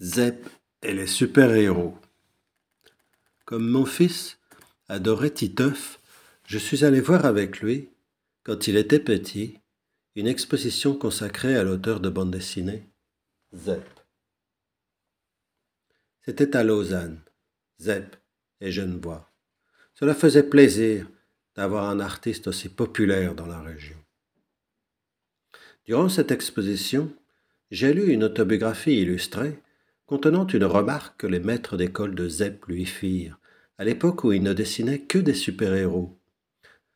Zep et les super-héros. Comme mon fils adorait Titeuf, je suis allé voir avec lui, quand il était petit, une exposition consacrée à l'auteur de bande dessinée, Zep. C'était à Lausanne, Zep et Genevois. Cela faisait plaisir d'avoir un artiste aussi populaire dans la région. Durant cette exposition, j'ai lu une autobiographie illustrée contenant une remarque que les maîtres d'école de Zepp lui firent, à l'époque où il ne dessinait que des super-héros.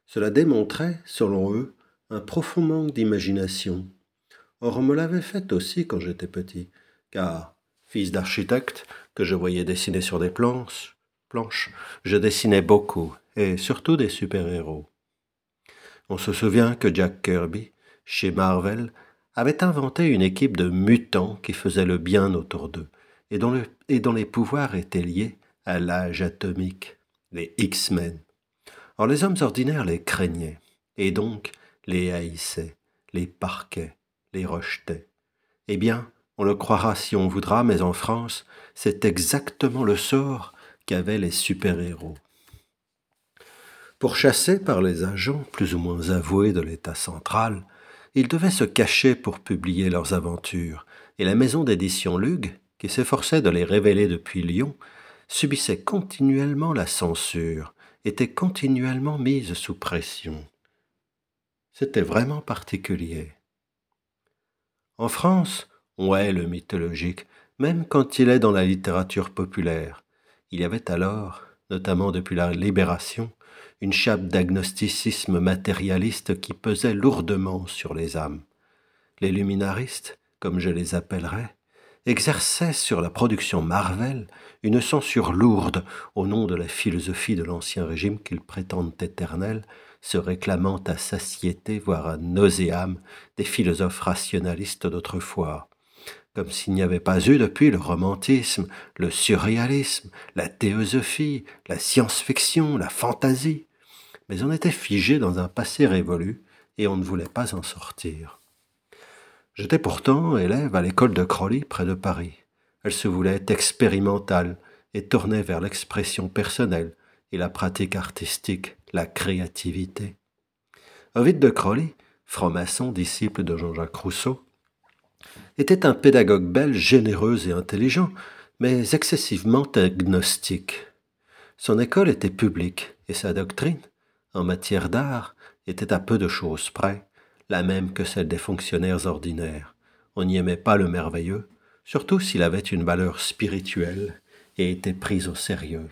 Cela démontrait, selon eux, un profond manque d'imagination. Or, on me l'avait fait aussi quand j'étais petit, car, fils d'architecte, que je voyais dessiner sur des planches, planches, je dessinais beaucoup, et surtout des super-héros. On se souvient que Jack Kirby, chez Marvel, avait inventé une équipe de mutants qui faisaient le bien autour d'eux, et dont, et dont les pouvoirs étaient liés à l'âge atomique, les X-Men. Or les hommes ordinaires les craignaient, et donc les haïssaient, les parquaient, les rejetaient. Eh bien, on le croira si on voudra, mais en France, c'est exactement le sort qu'avaient les super-héros. Pourchassés par les agents plus ou moins avoués de l'État central, ils devaient se cacher pour publier leurs aventures, et la maison d'édition Lug, qui s'efforçait de les révéler depuis Lyon, subissait continuellement la censure, était continuellement mise sous pression. C'était vraiment particulier. En France, on hait le mythologique, même quand il est dans la littérature populaire. Il y avait alors, notamment depuis la Libération, une chape d'agnosticisme matérialiste qui pesait lourdement sur les âmes. Les luminaristes, comme je les appellerais, exerçait sur la production Marvel une censure lourde au nom de la philosophie de l'ancien régime qu'ils prétendent éternelle, se réclamant à satiété, voire à nauséam, des philosophes rationalistes d'autrefois, comme s'il n'y avait pas eu depuis le romantisme, le surréalisme, la théosophie, la science-fiction, la fantaisie. Mais on était figé dans un passé révolu et on ne voulait pas en sortir. J'étais pourtant élève à l'école de Crowley près de Paris. Elle se voulait expérimentale et tournait vers l'expression personnelle et la pratique artistique, la créativité. Ovid de Crowley, franc-maçon, disciple de Jean-Jacques Rousseau, était un pédagogue belge généreux et intelligent, mais excessivement agnostique. Son école était publique et sa doctrine, en matière d'art, était à peu de choses près la même que celle des fonctionnaires ordinaires. On n'y aimait pas le merveilleux, surtout s'il avait une valeur spirituelle et était pris au sérieux.